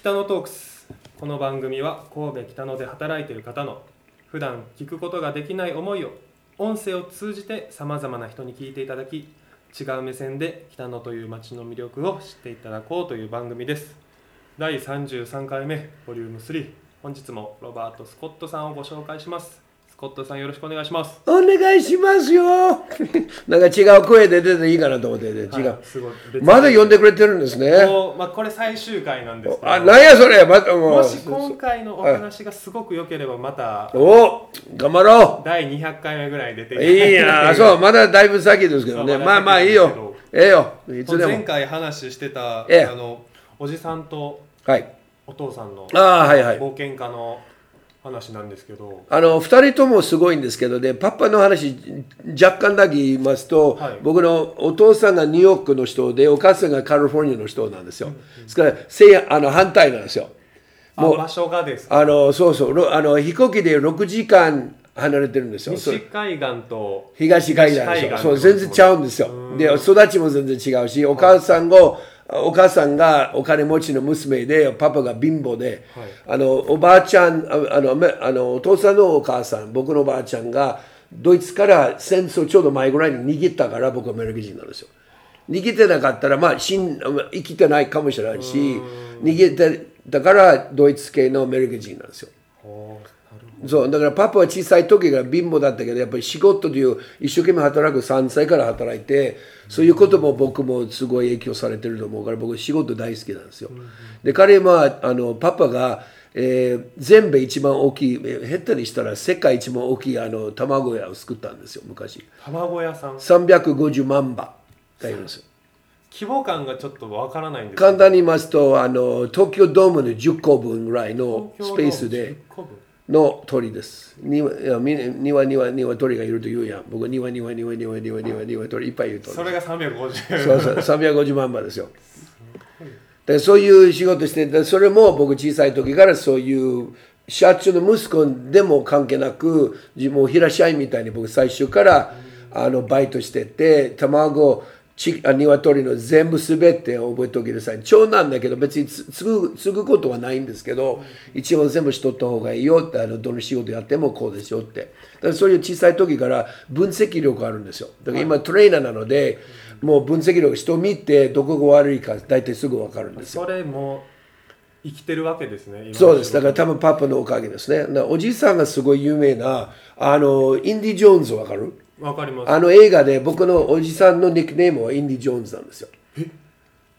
北野トークス。この番組は神戸北野で働いている方の普段聞くことができない思いを音声を通じてさまざまな人に聞いていただき違う目線で北野という街の魅力を知っていただこうという番組です。第33回目ボリューム3本日もロバート・スコットさんをご紹介します。コットさんよろしくお願いします。お願いしますよ。なんか違う声で出ていいかなと思って、ね、違う、はいすごい。別に。まだ呼んでくれてるんですね。もうまあ、これ最終回なんですあなんやそれ。またもう。もし今回のお話がすごく良ければまたお頑張ろ第200回目ぐらい出てういいな そうまだだいぶ先ですけどね。まあまあいいよ。ええよ。いつで前も回話してた、ええ。あのおじさんとはい。お父さんのああはいはい。冒険家の話なんですけど、あの2人ともすごいんですけどね、パパの話、若干だけ言いますと、はい僕のお父さんがニューヨークの人で、お母さんがカリフォルニアの人なんですよ。ですから、せいあの反対なんですよ。もうあ場所がですか？あのそうそうろあの、飛行機で6時間離れてるんですよ。そ西海岸と東海岸。そう全然ちゃうんですよ。うんで、育ちも全然違うし、お母さんが、お母さんがお金持ちの娘で、パパが貧乏で、はいあのおばあちゃんああのめあの、お父さんのお母さん、僕のおばあちゃんが、ドイツから戦争ちょうど前ぐらいに逃げたから、僕はアメリカ人なんですよ。逃げてなかったら、まあ、死ん生きてないかもしれないし、逃げてだから、ドイツ系のアメリカ人なんですよ。そうだからパパは小さい時から貧乏だったけどやっぱり仕事という一生懸命働く3歳から働いてそういうことも僕もすごい影響されてると思うから僕仕事大好きなんですよ。で彼はあのパパが、えー全部一番大きいえー下手にしたら世界一番大きいあの卵屋を作ったんですよ昔ど卵屋さん350万羽って言うんですよ。規模感がちょっとわからないんですけど簡単に言いますとあの東京ドームの10個分ぐらいのスペースで。東京ドーム10個分の鳥です。庭いやみ庭庭庭鳥がいると言うやん。僕は庭庭庭庭庭庭庭鳥いっぱいいると。それが350そうそう350万羽ですよ。でそういう仕事してでそれも僕小さい時からそういう社長の息子でも関係なく自分平社員みたいに僕最初からあのバイトしてて卵ちあ鶏の全部すべて覚えておきなさい長男だけど別につ継ぐ継ぐことはないんですけど一応全部しとった方がいいよってあのどの仕事やってもこうですよって。だからそういう小さい時から分析力あるんですよ。だから今トレーナーなのでもう分析力人見てどこが悪いか大体すぐ分かるんですよ。それも生きてるわけですねそうです。だから仕多分パパのおかげですね。おじさんがすごい有名な、あの、インディ・ジョーンズわかる？事わかりますあの映画で僕のおじさんのニックネームはインディ・ジョーンズなんですよ。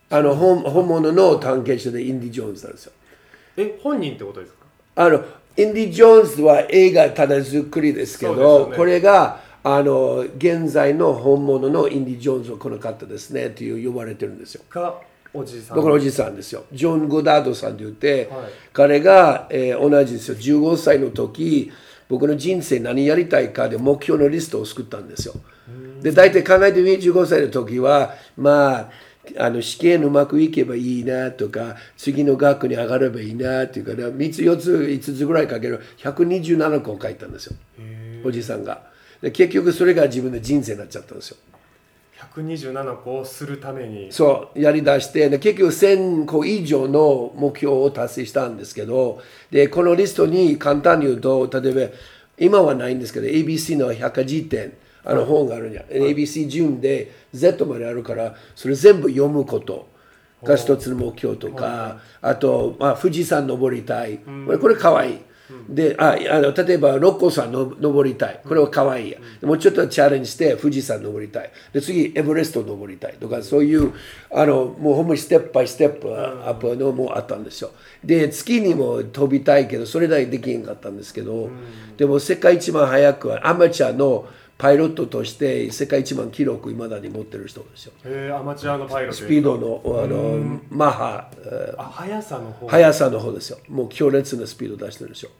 あの本本物の探検者でインディ・ジョーンズなんですよ。え？本人ってことですか？あのインディ・ジョーンズは映画ただ作りですけどねこれがあの現在の本物のインディ・ジョーンズはこの方ですねっていう呼ばれてるんですよ。がおじさんだからおじさんですよ。ジョン・ゴダードさんって言って、はい彼が、えー同じですよ。15歳の時、僕の人生何やりたいかで目標のリストを作ったんですよ。で、大体考えてみ15歳の時は、まあ、あの試験うまくいけばいいなとか、次の学区に上がればいいなっていうか、3つ、4つ、5つぐらいかける127個書いたんですよ。おじさんが。で結局それが自分の人生になっちゃったんですよ。127個をするために。そうやりだしてで結局1000個以上の目標を達成したんですけどでこのリストに簡単に言うと例えば今はないんですけど ABC の百科事典あの本があるんや、ABC 順で Z まであるからそれ全部読むことが一つの目標とかあと、まあ、富士山登りたい。これこれかわいい。でああの例えば六甲山の登りたい。これは可愛いや、もうちょっとチャレンジして富士山登りたい。で次エベレスト登りたい。とかそういうあのもうほんまにステップバイステップアップのもあったんですよ。で月にも飛びたいけどそれだけできへんかったんですけど、でも世界一番早くアマチュアのパイロットとして世界一番記録いまだに持ってる人ですよ。えー、アマチュアのパイロットスピードのあのマッハえーあ速さの方。速さの方ですよ。もう強烈なスピード出してるんですよ。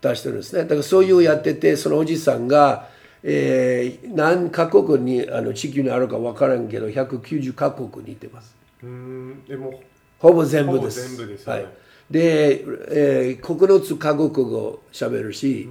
出してるんですね。だからそういうやっててそのおじさんが、えー何カ国にあの地球にあるか分からんけど190カ国にいてます。うーん。でもほぼ全部です。ほぼ全部ですよね。はい、で、えー、9つカ国語喋るし、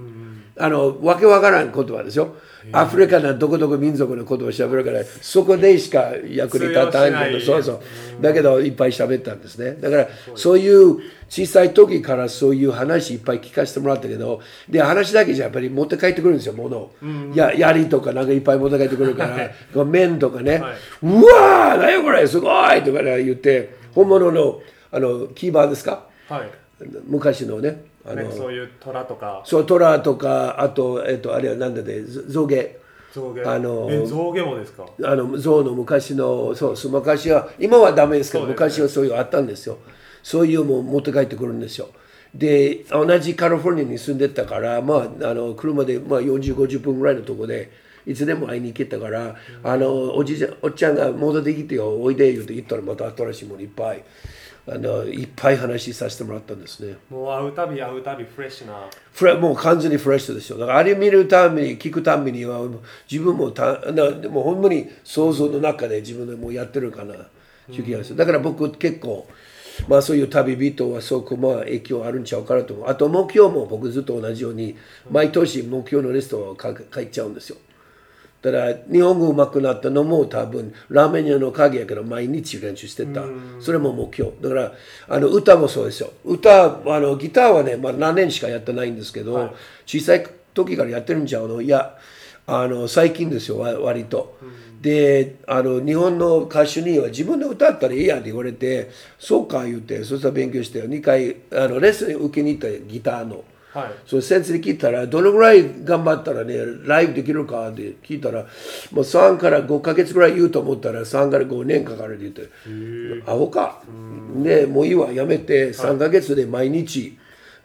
あのわけわからん言葉ですよ。アフリカのどこどこ民族の言葉喋るからそこでしか役に立たないけどそうそうだけどいっぱい喋ったんですね。だからそういう小さい時からそういう話いっぱい聞かせてもらったけどで話だけじゃやっぱり持って帰ってくるんですよ物を、や槍とかなんかいっぱい持って帰ってくるから麺とかね、はい。うわー何やこれすごいとかね言って本物のあのキーバーですか？はい。昔のねあのねそういう虎とか。そうトラとかあと、えっと、あれは何だで象牙。象牙。あのえ象牙もですか？あの象の昔のそう昔は今はダメですけどね。昔はそういうのあったんですよ。そういうのも持って帰ってくるんですよ。で同じカリフォルニアに住んでたから、まあ、あの車で、まあ、4050分ぐらいのとこでいつでも会いに行けたから、あのおじいちゃんおっちゃんが戻ってきてよおいで言うて言ったらまた新しいものいっぱいあのいっぱい話させてもらったんですねもう会うたび会うたびフレッシュなフレもう完全にフレッシュですよ。だからあれ見るために、聞くためには、自分もたなでもほんまに想像の中で自分でもうやってるかな、う気がする。だから僕結構、まあそういう旅人はそこまあ影響あるんちゃうかなと思う。あと目標も僕ずっと同じように、毎年目標のリストを書書いちゃうんですよ。だから日本語上手くなったのも多分ラーメン屋の影やけど毎日練習してた。それも目標。だからあの歌もそうですよ。歌あのギターはね、まあ、何年しかやってないんですけど、小さい時からやってるんちゃうの？いやあの最近ですよわ割と、であの日本の歌手には自分で歌ったらいいやんって言われてそうか言ってそしたら勉強して2回あのレッスン受けに行ったギターの。はい。その先生に聞いたら、どのぐらい頑張ったらね、ライブできるかって聞いたら、もう3から5ヶ月ぐらい言うと思ったら、3から5年かかるって言って、アホか。で、もういいわ、やめて、3ヶ月で毎日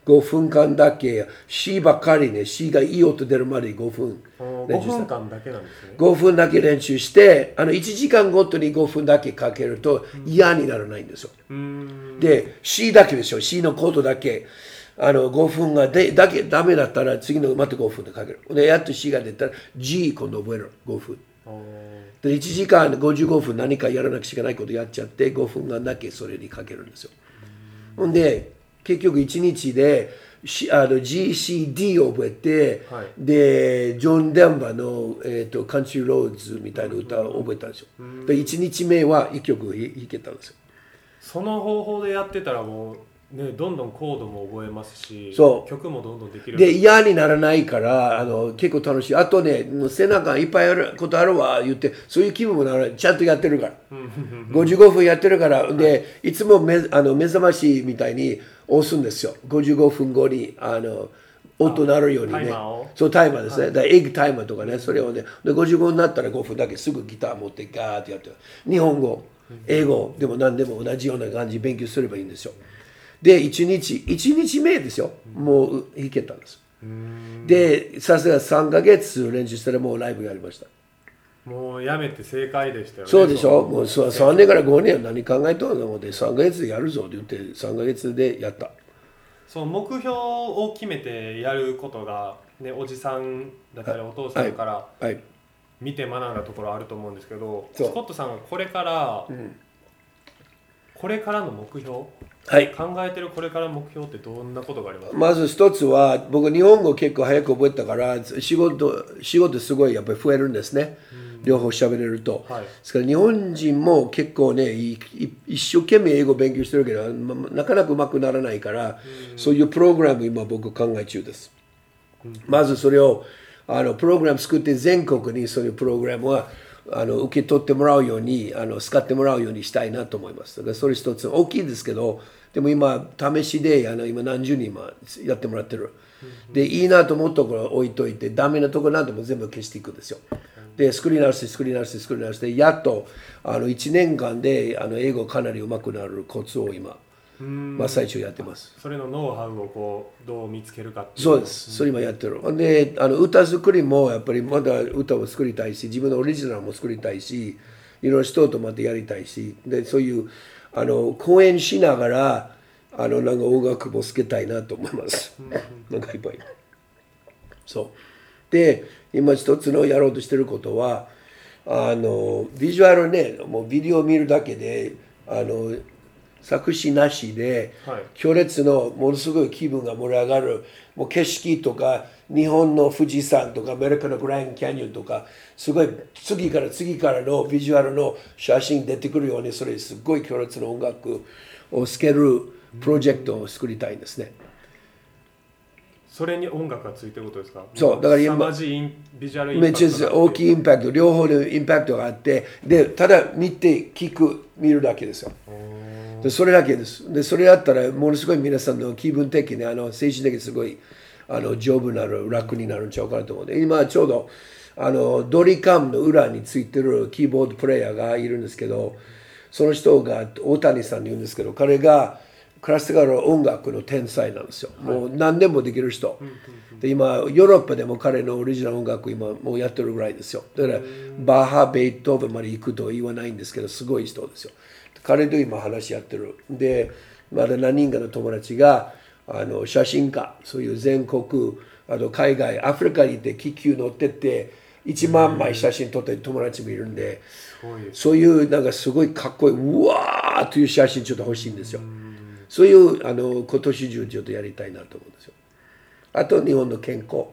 5分間だけ、C ばっかりね、C がいい音出るまで5分。練5習した。分。間だけなんですね。5分だけ練習して、あの1時間ごとに5分だけかけると嫌にならないんですよ。で C だけでしょ C のコードだけあの5分がでだけダメだったら次のまた5分でかける。でやっと C が出たら G 今度覚える5分。で1時間55分何かやらなくちゃいけないことやっちゃって5分間だけそれにかけるんですよ。ほんで結局1日でしあの GCD を覚えて、はい。でジョン・デンバーの、えー、とカンチリー・ローズみたいな歌を覚えたんですよ、で1日目は1曲弾けたんですよ。その方法でやってたらもうねどんどんコードも覚えますしそう。曲もどんどんできるで嫌にならないからあの結構楽しい。あとね背中いっぱいやることあるわ言ってそういう気分もならちゃんとやってるから。55分やってるからでいつも目あの目覚ましみたいに押すんですよ。55分後にあの音鳴るようにね。そうタイマーですね、だからエッグタイマーとかねそれをねで55になったら5分だけすぐギター持ってガーってやって日本語英語でも何でも同じような感じ勉強すればいいんですよで1日1日目ですよ。もう弾けたんです。でさすが3ヶ月練習したらもうライブやりました。もうやめて正解でしたよね。そうでしょ？の。もうそう3年から5年は何考えとるの？思って3ヶ月でやるぞって言って3ヶ月でやった。その目標を決めてやることが、ね、おじさんだったりお父さんからはい。見て学んだところあると思うんですけど、スコットさんがこれから、んこれからの目標はい。考えてるこれからの目標ってどんなことがあります？かまず一つは僕日本語結構早く覚えたから仕事仕事すごいやっぱり増えるんですね、両方喋れると、はい。ですから日本人も結構ね一生懸命英語勉強してるけどまなかなかうまくならないから、そういうプログラム今僕考え中です、まずそれをあのプログラム作って全国にそういうプログラムはあの受け取ってもらうようにあの使ってもらうようにしたいなと思います。だからそれ一つ大きいですけどでも今試しであの今何十人今やってもらってる。でいいなと思ったところ置いといてダメなところなんでも全部消していくんですよ。で作り直して作り直して作り直してやっとあの1年間であの英語かなり上手くなるコツを今真っ最中やってますそれのノウハウをこうどう見つけるかっていうそうです、それ今やってる。ほんで、あの歌作りもやっぱりまだ歌を作りたいし、自分のオリジナルも作りたいし、いろいろ人とまたやりたいし、でそういうあの公演しながら、あのなんか音楽もつけたいなと思います。なんかいっぱい。そう。で、今一つのやろうとしてることは、あのビジュアルね、もうビデオを見るだけで、あの作詞なしで、はい強烈のものすごい気分が盛り上がるもう景色とか日本の富士山とかアメリカのグランドキャニオンとかすごい次から次からのビジュアルの写真出てくるようにそれすごい強烈な音楽をつけるプロジェクトを作りたいんですね。それに音楽がついてることですか？そうだから今めっちゃ大きいインパクト両方でインパクトがあってでただ見て聞く見るだけですよ。でそれだけです。でそれやったらものすごい皆さんの気分的にあの精神的にすごいあの丈夫になる楽になるんちゃうかなと思う。んで今ちょうどあのドリカムの裏についてるキーボードプレイヤーがいるんですけどその人が大谷さんに言うんですけど彼がクラシカル音楽の天才なんですよ、もう何年もできる人、で今ヨーロッパでも彼のオリジナル音楽今もうやってるぐらいですよ。だからバッハベートーベンまで行くとは言わないんですけどすごい人ですよ。彼と今話し合ってる。でまだ何人かの友達があの写真家そういう全国あと海外アフリカに行って気球乗ってって1万枚写真撮ってる友達もいるんでそういうなんかすごいかっこいいうわーという写真ちょっと欲しいんですよそういうあの今年中ちょっとやりたいなと思うんですよ。あと日本の健康。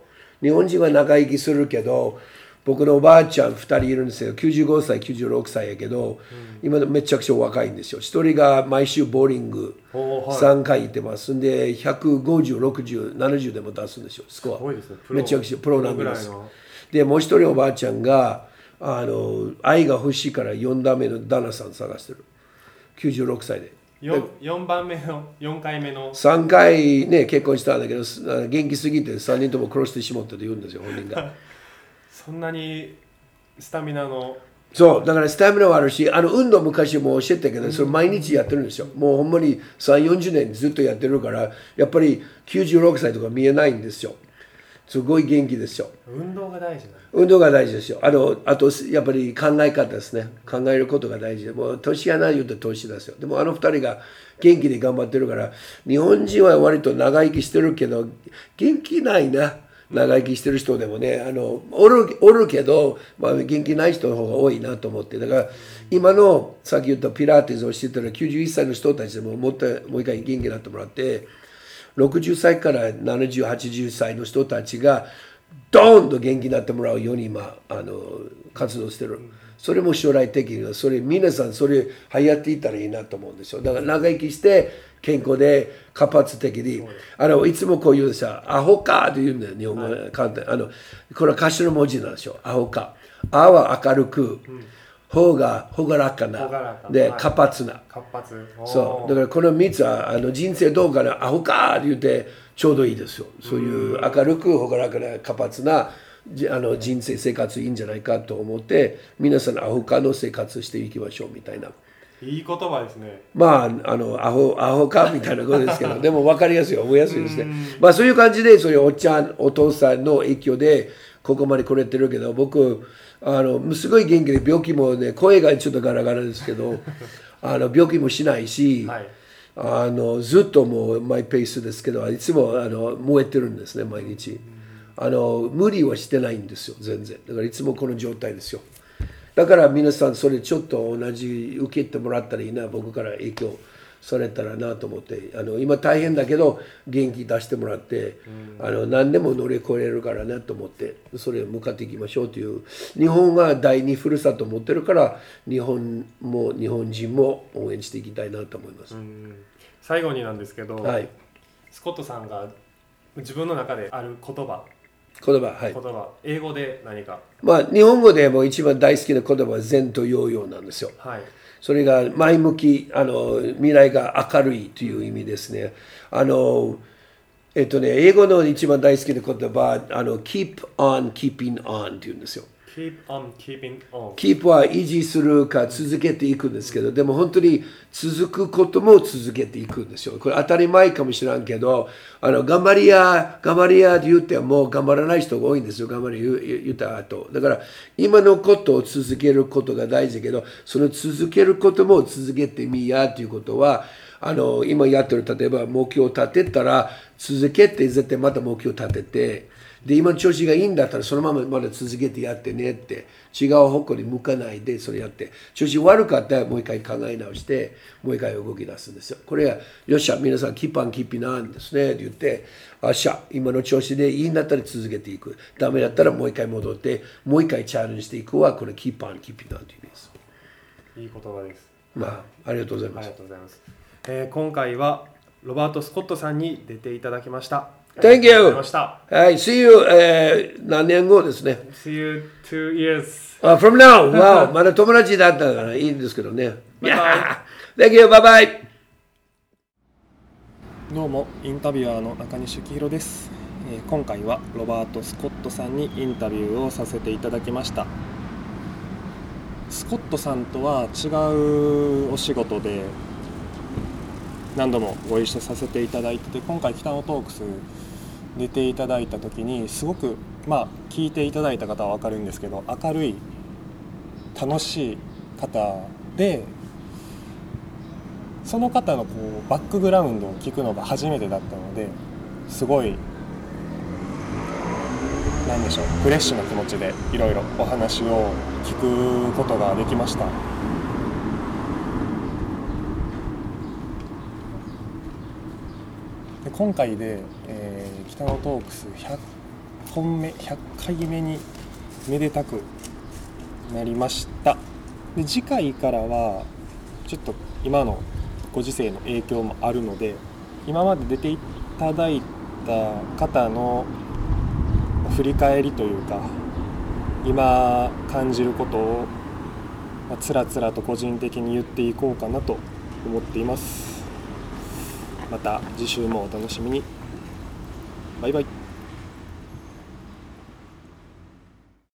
日本人は長生きするけど僕のおばあちゃん2人いるんですよ。95歳96歳やけど、今めちゃくちゃ若いんですよ。1人が毎週ボーリングおーはい。3回行ってます。んで1506070でも出すんですよ。スコア。すごいですね。めちゃくちゃプロなんです。でもう一人おばあちゃんがあの愛が欲しいから4代目の旦那さん探してる。96歳で 4, 4番目の4回目の。3回ね結婚したんだけど元気すぎて3人とも殺してしまったと言うんですよ 本人が。そんなにスタミナの。そうだからスタミナはあるしあの運動昔も教えたけどそれ毎日やってるんですよ。もうほんまに3 4 0年ずっとやってるからやっぱり96歳とか見えないんですよすごい元気ですよ運動が大事運動が大事ですよ。あの、あと、やっぱり考え方ですね。考えることが大事で、もう、年やな言うと年ですよ。でも、あの二人が元気で頑張ってるから、日本人は割と長生きしてるけど、元気ないな。長生きしてる人でもね、あの、おる、おるけど、まあ、元気ない人の方が多いなと思って。だから、今の、さっき言ったピラティスをしてたら、91歳の人たちでも、もっと、もう一回元気になってもらって、60歳から70、80歳の人たちがドーンと元気になってもらうように今あの活動してる。それも将来的にはそれ皆さんそれ流行っていったらいいなと思うんですよ。だから長生きして健康で活発的に。あのいつもこう言うさ「アホか」と言うんだよ日本語で。簡単。あのこれは頭文字なんですよ「アホか」「あ」は明るく「ほ」が朗らかな。かではい。活発な。活発。そう。だからこの3つはあの人生どうかなアホかって言ってちょうどいいですよ。そういう明るく朗らかな活発なじあの人生生活いいんじゃないかと思って皆さんアホかの生活していきましょうみたいな。いい言葉ですね。まああのアホアホかみたいなことですけど でも分かりやすい覚えやすいですね。まあそういう感じでそういうおっちゃんお父さんの影響でここまで来れてるけど僕あのすごい元気で病気もね声がちょっとガラガラですけど あの病気もしないし、はい。あのずっともうマイペースですけどいつもあの燃えてるんですね毎日。あの無理はしてないんですよ全然。だからいつもこの状態ですよ。だから皆さんそれちょっと同じ受けてもらったらいいな僕から影響されたらなと思ってあの今大変だけど元気出してもらって、あの何でも乗り越えれるからなと思ってそれを向かっていきましょうという。日本が第二ふるさとを持ってるから日本も日本人も応援していきたいなと思います。うん。最後になんですけど、はい。スコットさんが自分の中である言葉。言葉はい。言葉英語で何か？まあ日本語でも一番大好きな言葉は善とヨーヨーなんですよ。はいそれが前向きあの未来が明るいという意味ですね。あのえっとね英語の一番大好きな言葉あの keep on keeping on っていうんですよ。Keep on keeping on. キープは維持するか続けていくんですけどでも本当に続くことも続けていくんですよ。これ当たり前かもしれんけどあの頑張りや頑張りやって言っても頑張らない人が多いんですよ。頑張り言った後。だから今のことを続けることが大事だけどその続けることも続けてみやということはあの今やってる例えば目標を立てたら続けて絶対また目標を立ててで今の調子がいいんだったらそのまままだ続けてやってねって違う方向に向かないでそれやって。調子悪かったらもう一回考え直してもう一回動き出すんですよ。これがよっしゃ皆さんキーパンキーピなんですねって言ってあっしゃ今の調子でいいんだったら続けていく。ダメだったらもう一回戻ってもう一回チャレンジしていくはこれキーパンキーピなんていう意味です。いい言葉です。まあありがとうございありますがとうございます、えー今回はロバート・スコットさんに出ていただきました Thank you ましたはい See you、えー何年後ですね See you two years あ From now! Wow! まだ友達だったからいいんですけどね。バイバイ Thank you! Bye bye! どうもインタビュアーの中西幸宏です、えー今回はロバート・スコットさんにインタビューをさせていただきましたスコットさんとは違うお仕事で何度もご一緒させていただいてて今回北野トークス出ていただいた時にすごくまあ聞いていただいた方は分かるんですけど明るい。楽しい方でその方のこうバックグラウンドを聞くのが初めてだったのですごいなんでしょうフレッシュな気持ちでいろいろお話を聞くことができました。今回で、えー北野トークス100本目100回目にめでたくなりました。で次回からはちょっと今のご時世の影響もあるので今まで出ていただいた方の振り返りというか今感じることをつらつらと個人的に言っていこうかなと思っています。また次週もお楽しみに。バイバイ。